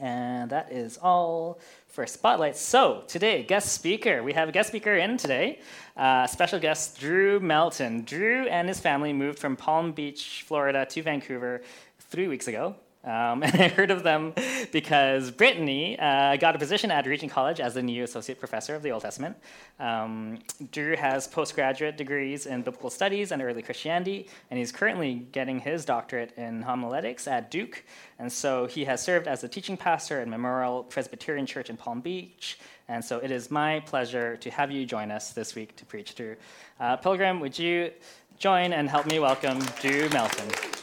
And that is all for Spotlight. So, today, guest speaker. We have a guest speaker in today, uh, special guest Drew Melton. Drew and his family moved from Palm Beach, Florida to Vancouver three weeks ago. Um, and I heard of them because Brittany uh, got a position at Regent College as the new associate professor of the Old Testament. Um, Drew has postgraduate degrees in biblical studies and early Christianity, and he's currently getting his doctorate in homiletics at Duke. And so he has served as a teaching pastor at Memorial Presbyterian Church in Palm Beach. And so it is my pleasure to have you join us this week to preach, Drew. Uh, Pilgrim, would you join and help me welcome Drew Melton?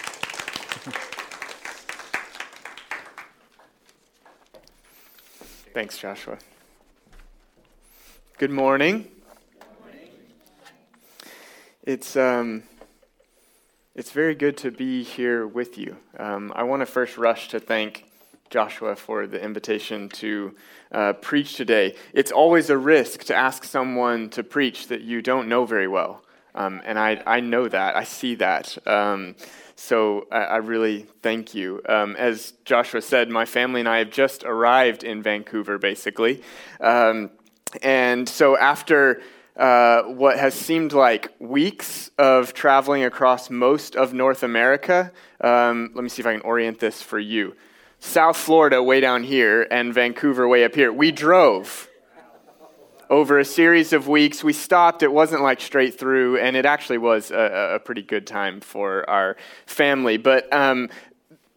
Thanks, Joshua. Good morning. It's um, it's very good to be here with you. Um, I want to first rush to thank Joshua for the invitation to uh, preach today. It's always a risk to ask someone to preach that you don't know very well, um, and I I know that I see that. Um, so I, I really thank you. Um, as Joshua said, my family and I have just arrived in Vancouver, basically. Um, and so after uh, what has seemed like weeks of traveling across most of North America, um, let me see if I can orient this for you. South Florida, way down here, and Vancouver, way up here. We drove over a series of weeks. We stopped. It wasn't like straight through, and it actually was a, a pretty good time for our family. But um,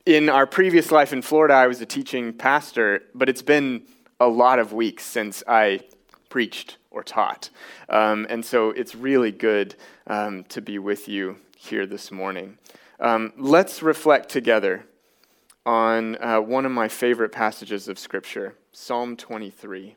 in our previous life in Florida, I was a teaching pastor, but it's been a lot of weeks since I preached or taught. Um, and so it's really good um, to be with you here this morning. Um, let's reflect together on uh, one of my favorite passages of Scripture, Psalm 23.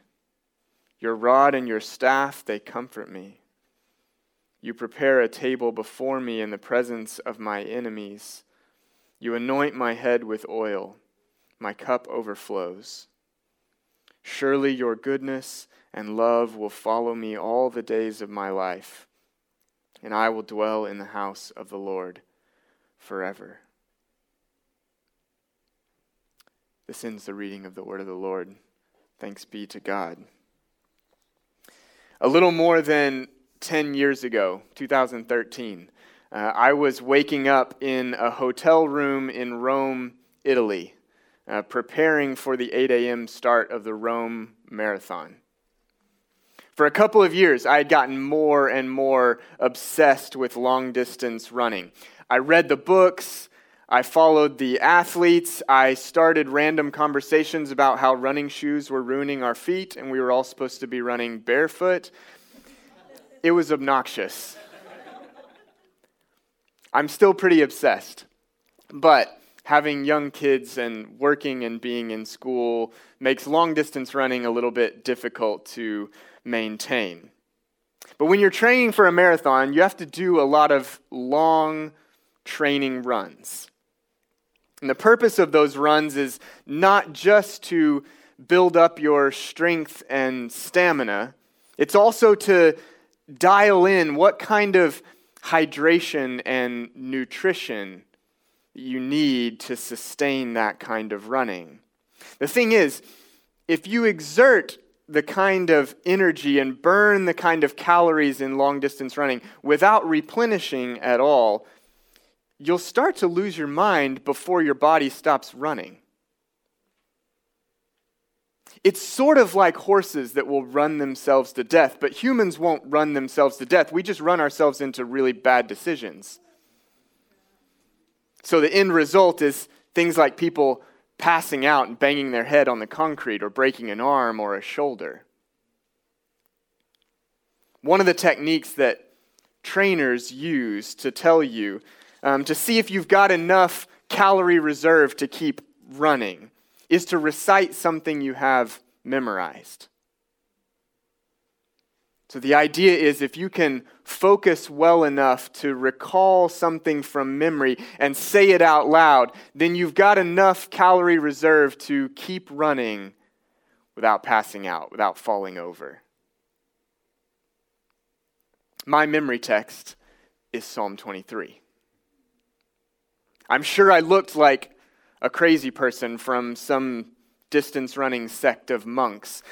Your rod and your staff, they comfort me. You prepare a table before me in the presence of my enemies. You anoint my head with oil. My cup overflows. Surely your goodness and love will follow me all the days of my life, and I will dwell in the house of the Lord forever. This ends the reading of the word of the Lord. Thanks be to God. A little more than 10 years ago, 2013, uh, I was waking up in a hotel room in Rome, Italy, uh, preparing for the 8 a.m. start of the Rome Marathon. For a couple of years, I had gotten more and more obsessed with long distance running. I read the books, I followed the athletes. I started random conversations about how running shoes were ruining our feet and we were all supposed to be running barefoot. It was obnoxious. I'm still pretty obsessed. But having young kids and working and being in school makes long distance running a little bit difficult to maintain. But when you're training for a marathon, you have to do a lot of long training runs. And the purpose of those runs is not just to build up your strength and stamina, it's also to dial in what kind of hydration and nutrition you need to sustain that kind of running. The thing is, if you exert the kind of energy and burn the kind of calories in long distance running without replenishing at all, you'll start to lose your mind before your body stops running. It's sort of like horses that will run themselves to death, but humans won't run themselves to death. We just run ourselves into really bad decisions. So the end result is things like people passing out and banging their head on the concrete or breaking an arm or a shoulder. One of the techniques that trainers use to tell you um, to see if you've got enough calorie reserve to keep running is to recite something you have memorized. So the idea is if you can focus well enough to recall something from memory and say it out loud, then you've got enough calorie reserve to keep running without passing out, without falling over. My memory text is Psalm 23. I'm sure I looked like a crazy person from some distance running sect of monks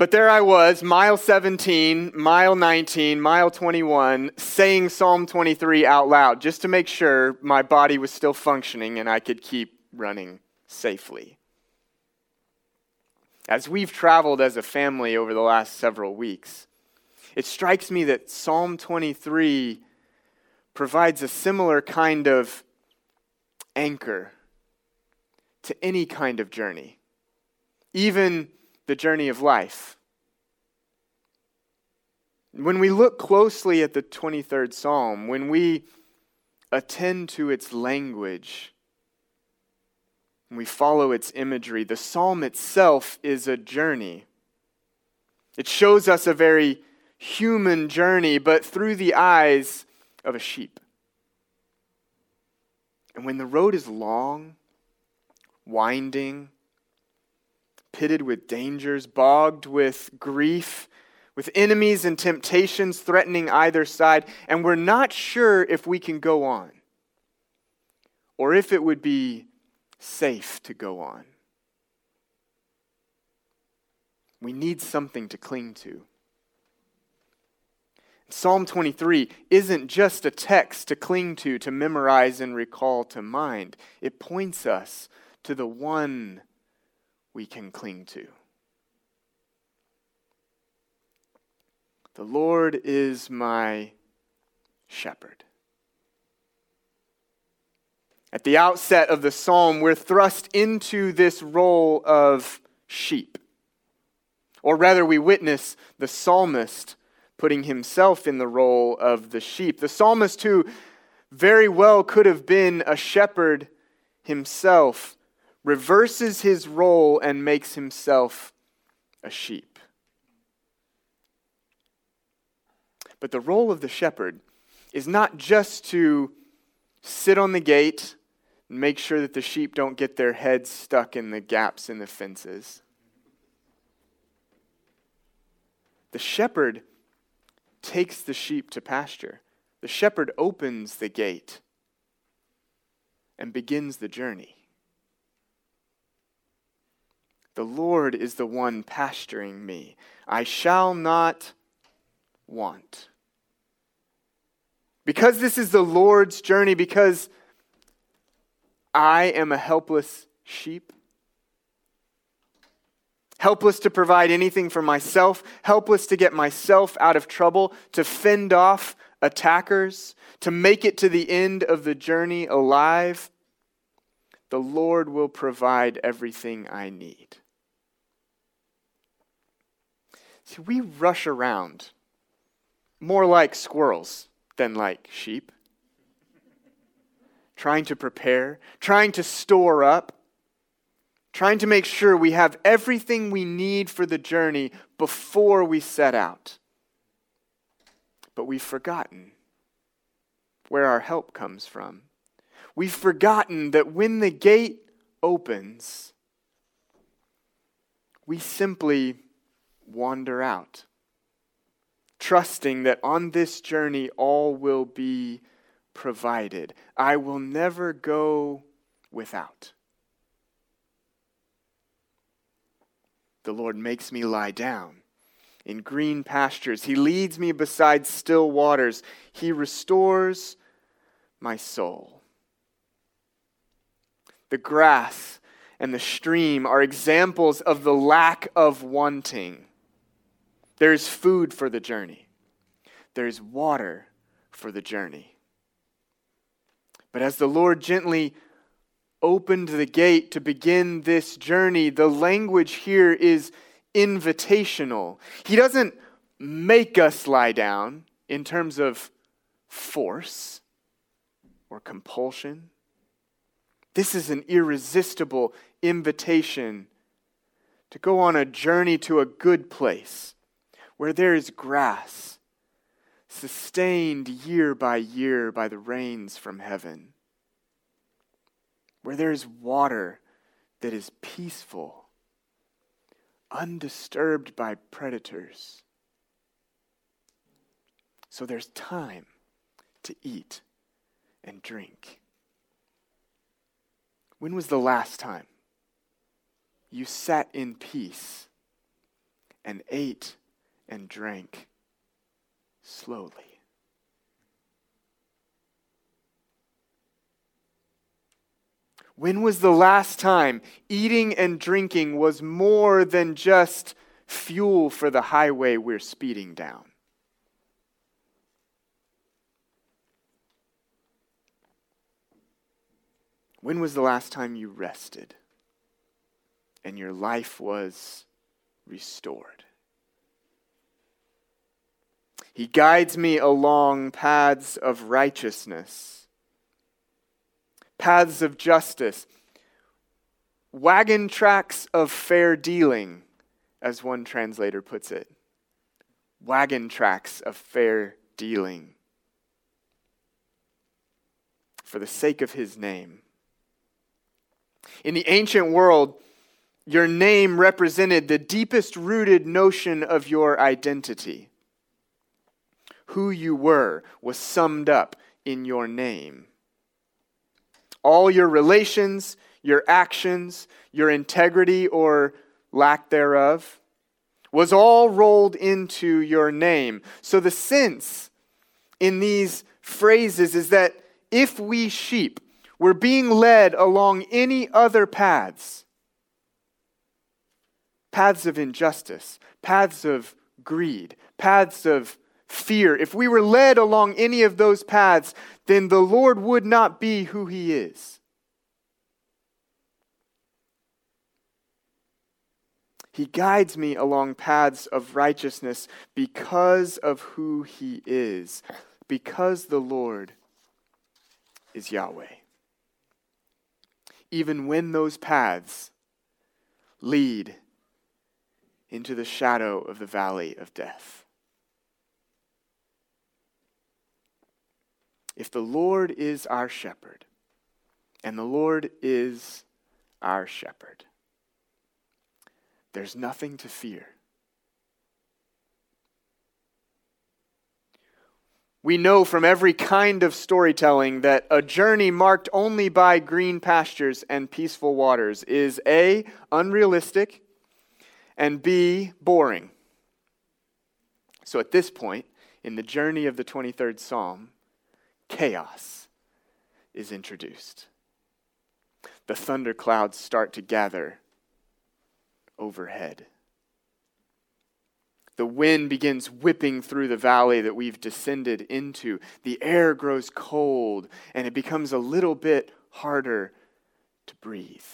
but there I was, mile 17, mile 19, mile 21, saying Psalm 23 out loud just to make sure my body was still functioning and I could keep running safely. As we've traveled as a family over the last several weeks, it strikes me that Psalm 23 provides a similar kind of anchor to any kind of journey, even the journey of life. When we look closely at the 23rd Psalm, when we attend to its language, we follow its imagery, the psalm itself is a journey. It shows us a very human journey, but through the eyes of a sheep. And when the road is long, winding, pitted with dangers, bogged with grief, with enemies and temptations threatening either side, and we're not sure if we can go on or if it would be safe to go on. We need something to cling to. Psalm 23 isn't just a text to cling to, to memorize and recall to mind. It points us to the one we can cling to. The Lord is my shepherd. At the outset of the psalm, we're thrust into this role of sheep. Or rather, we witness the psalmist putting himself in the role of the sheep. The psalmist, who very well could have been a shepherd himself, reverses his role and makes himself a sheep. But the role of the shepherd is not just to sit on the gate and make sure that the sheep don't get their heads stuck in the gaps in the fences. The shepherd takes the sheep to pasture. The shepherd opens the gate and begins the journey. The Lord is the one pasturing me. I shall not want. Because this is the Lord's journey, because I am a helpless sheep, helpless to provide anything for myself, helpless to get myself out of trouble, to fend off attackers, to make it to the end of the journey alive, the Lord will provide everything I need. See, we rush around more like squirrels than like sheep. Trying to prepare, trying to store up, trying to make sure we have everything we need for the journey before we set out. But we've forgotten where our help comes from. We've forgotten that when the gate opens, we simply wander out trusting that on this journey all will be provided. I will never go without. The Lord makes me lie down in green pastures. He leads me beside still waters. He restores my soul. The grass and the stream are examples of the lack of wanting. There's food for the journey, there's water for the journey. But as the Lord gently opened the gate to begin this journey, the language here is invitational. He doesn't make us lie down in terms of force or compulsion. This is an irresistible invitation to go on a journey to a good place where there is grass, sustained year by year by the rains from heaven, where there is water that is peaceful, undisturbed by predators. So there's time to eat and drink. When was the last time you sat in peace and ate and drank slowly. When was the last time eating and drinking was more than just fuel for the highway we're speeding down? When was the last time you rested? and your life was restored. He guides me along paths of righteousness, paths of justice, wagon tracks of fair dealing, as one translator puts it. Wagon tracks of fair dealing. For the sake of his name. In the ancient world, your name represented the deepest rooted notion of your identity. Who you were was summed up in your name. All your relations, your actions, your integrity or lack thereof was all rolled into your name. So the sense in these phrases is that if we sheep were being led along any other paths, paths of injustice, paths of greed, paths of fear, if we were led along any of those paths, then the Lord would not be who He is. He guides me along paths of righteousness because of who He is, because the Lord is Yahweh. Even when those paths lead into the shadow of the valley of death. If the Lord is our shepherd, and the Lord is our shepherd, there's nothing to fear. We know from every kind of storytelling that a journey marked only by green pastures and peaceful waters is A, unrealistic, and B, boring. So at this point, in the journey of the 23rd Psalm, chaos is introduced. The thunderclouds start to gather overhead. The wind begins whipping through the valley that we've descended into. The air grows cold, and it becomes a little bit harder to breathe.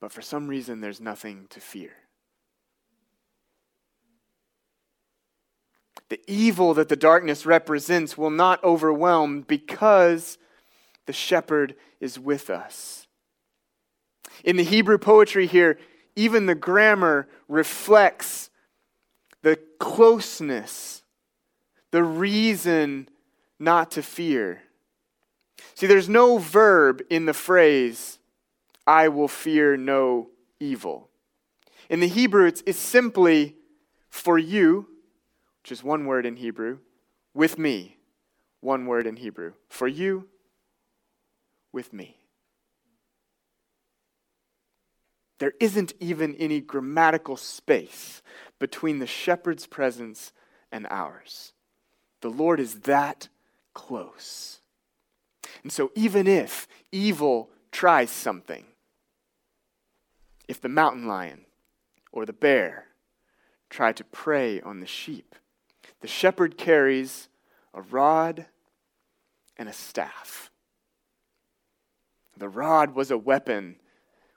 But for some reason, there's nothing to fear. The evil that the darkness represents will not overwhelm because the shepherd is with us. In the Hebrew poetry here, even the grammar reflects the closeness, the reason not to fear. See, there's no verb in the phrase I will fear no evil. In the Hebrew, it's, it's simply for you, which is one word in Hebrew, with me, one word in Hebrew. For you, with me. There isn't even any grammatical space between the shepherd's presence and ours. The Lord is that close. And so, even if evil tries something, if the mountain lion or the bear try to prey on the sheep. The shepherd carries a rod and a staff. The rod was a weapon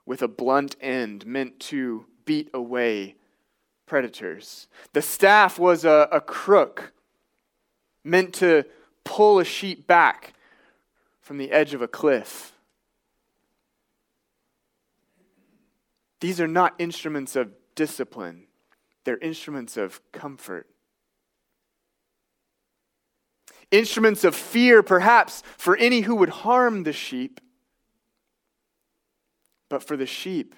with a blunt end meant to beat away predators. The staff was a, a crook meant to pull a sheep back from the edge of a cliff. These are not instruments of discipline, they're instruments of comfort. Instruments of fear, perhaps, for any who would harm the sheep. But for the sheep,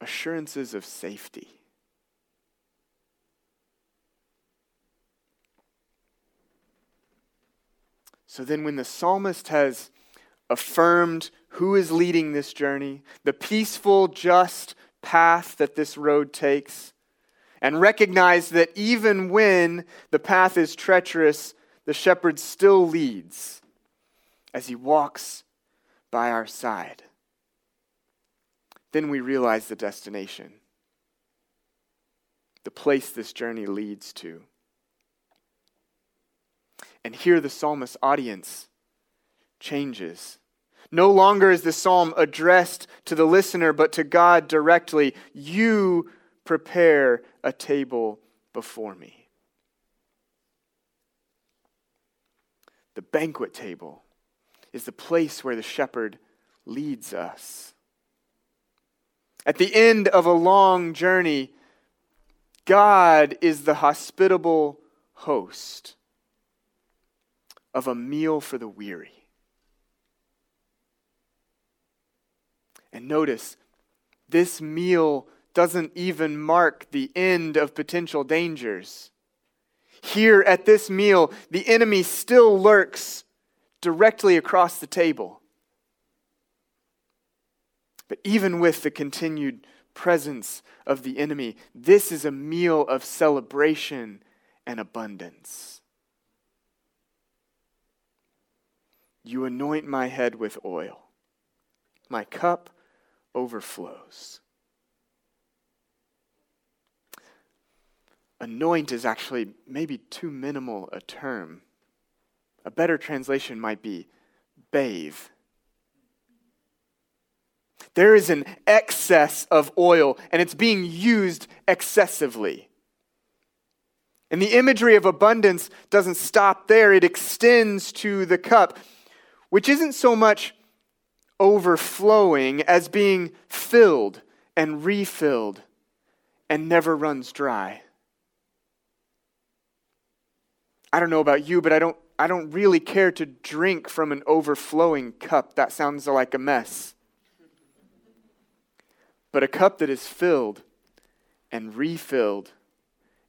assurances of safety. So then, when the psalmist has affirmed who is leading this journey, the peaceful, just path that this road takes, and recognize that even when the path is treacherous, the shepherd still leads as he walks by our side. Then we realize the destination, the place this journey leads to. And here the psalmist's audience changes. No longer is the psalm addressed to the listener, but to God directly. You prepare a table before me. The banquet table is the place where the shepherd leads us. At the end of a long journey, God is the hospitable host of a meal for the weary. And notice, this meal doesn't even mark the end of potential dangers. Here at this meal, the enemy still lurks directly across the table. But even with the continued presence of the enemy, this is a meal of celebration and abundance. You anoint my head with oil, my cup overflows. Anoint is actually maybe too minimal a term. A better translation might be bathe. There is an excess of oil, and it's being used excessively. And the imagery of abundance doesn't stop there, it extends to the cup, which isn't so much overflowing as being filled and refilled and never runs dry. I don't know about you, but I don't, I don't really care to drink from an overflowing cup. That sounds like a mess but a cup that is filled and refilled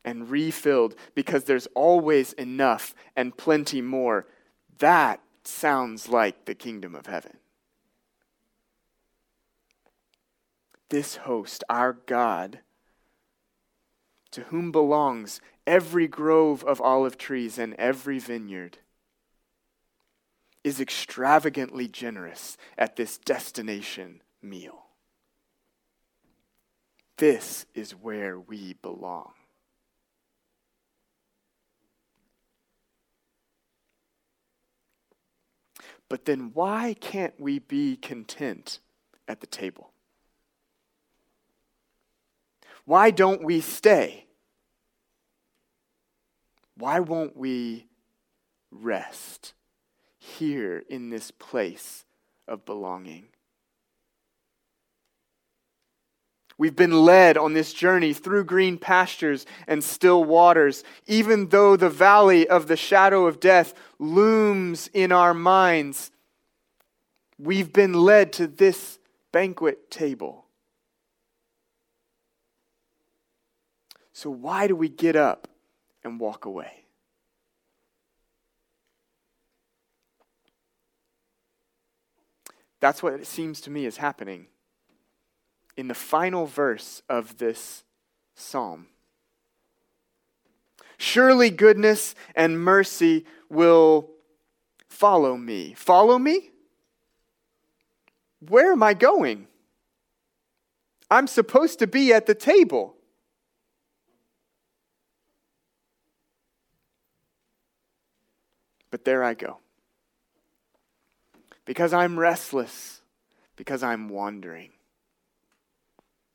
and refilled because there's always enough and plenty more. That sounds like the kingdom of heaven. This host, our God, to whom belongs every grove of olive trees and every vineyard, is extravagantly generous at this destination meal. This is where we belong. But then why can't we be content at the table? Why don't we stay? Why won't we rest here in this place of belonging? We've been led on this journey through green pastures and still waters, even though the valley of the shadow of death looms in our minds. We've been led to this banquet table. So, why do we get up and walk away? That's what it seems to me is happening in the final verse of this psalm. Surely goodness and mercy will follow me. Follow me? Where am I going? I'm supposed to be at the table. But there I go. Because I'm restless, because I'm wandering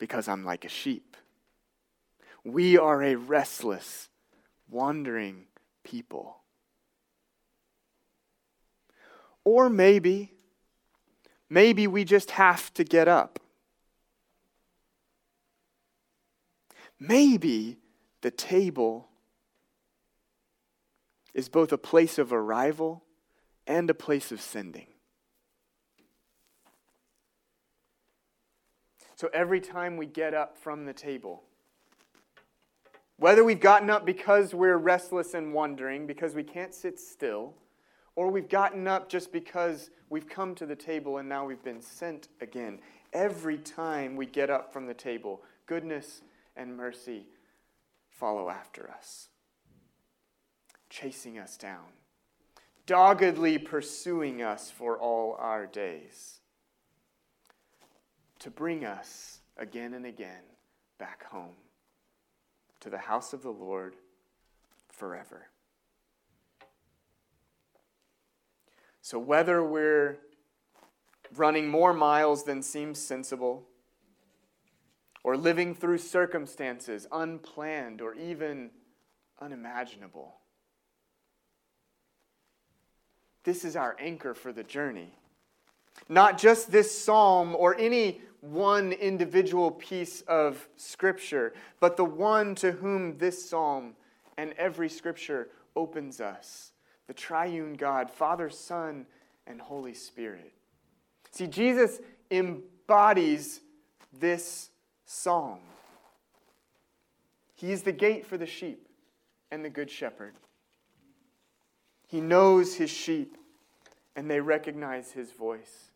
because I'm like a sheep. We are a restless, wandering people. Or maybe, maybe we just have to get up. Maybe the table is both a place of arrival and a place of sending. So every time we get up from the table, whether we've gotten up because we're restless and wondering, because we can't sit still, or we've gotten up just because we've come to the table and now we've been sent again. Every time we get up from the table, goodness and mercy follow after us, chasing us down, doggedly pursuing us for all our days, to bring us again and again back home to the house of the Lord forever. So, whether we're running more miles than seems sensible, or living through circumstances unplanned or even unimaginable, this is our anchor for the journey. Not just this psalm or any one individual piece of scripture, but the one to whom this psalm and every scripture opens us the triune God, Father, Son, and Holy Spirit. See, Jesus embodies this song. He is the gate for the sheep and the good shepherd. He knows his sheep, and they recognize his voice.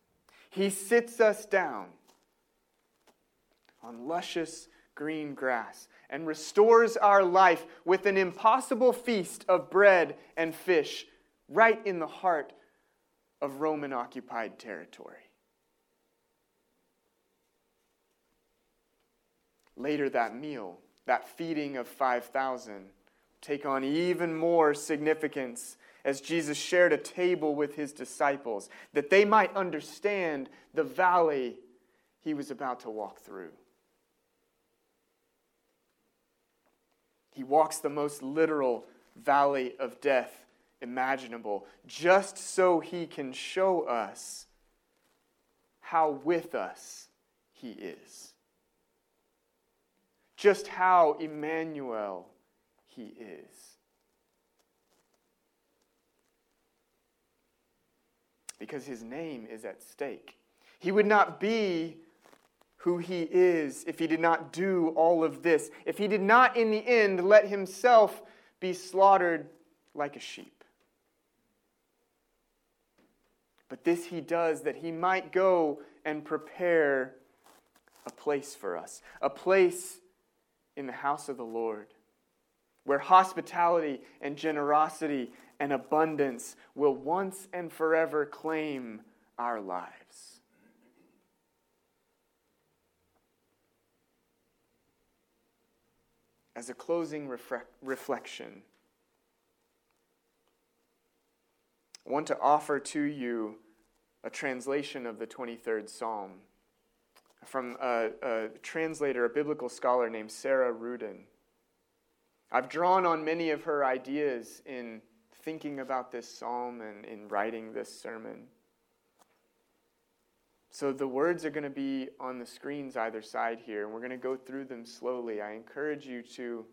He sits us down on luscious green grass and restores our life with an impossible feast of bread and fish right in the heart of Roman occupied territory. Later that meal, that feeding of 5,000, take on even more significance as Jesus shared a table with his disciples that they might understand the valley he was about to walk through. He walks the most literal valley of death imaginable, just so he can show us how with us he is. Just how Emmanuel he is. Because his name is at stake. He would not be who he is if he did not do all of this, if he did not, in the end, let himself be slaughtered like a sheep. But this he does that he might go and prepare a place for us, a place in the house of the Lord, where hospitality and generosity and abundance will once and forever claim our lives. as a closing reflection, I want to offer to you a translation of the 23rd Psalm from a, a, translator, a biblical scholar named Sarah Ruden. I've drawn on many of her ideas in thinking about this psalm and in writing this sermon. So the words are going to be on the screens either side here, and we're going to go through them slowly. I encourage you to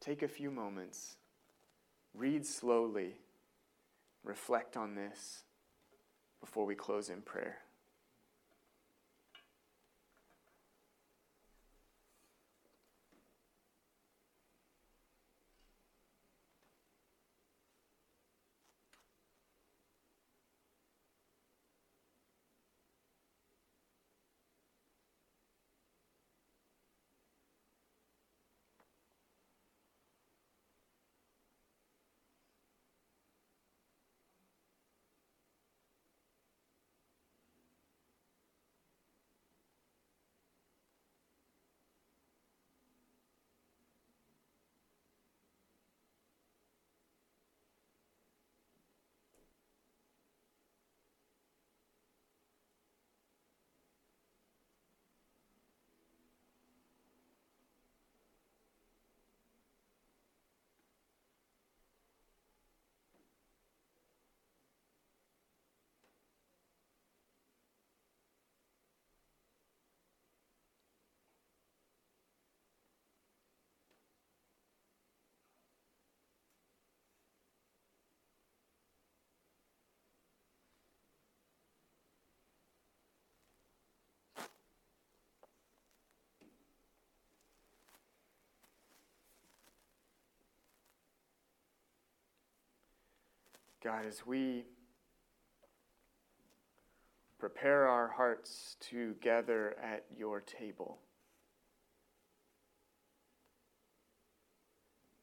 take a few moments, read slowly, reflect on this before we close in prayer. God, as we prepare our hearts to gather at your table,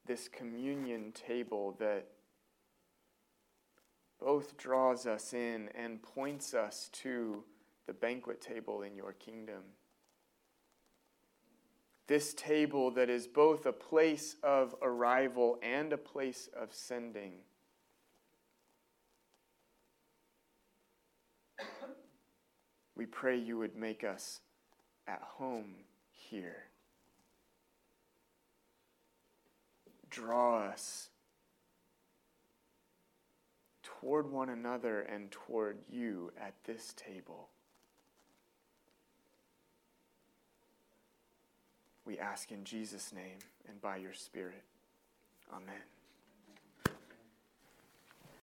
this communion table that both draws us in and points us to the banquet table in your kingdom. This table that is both a place of arrival and a place of sending. We pray you would make us at home here. Draw us toward one another and toward you at this table. We ask in Jesus' name and by your Spirit. Amen.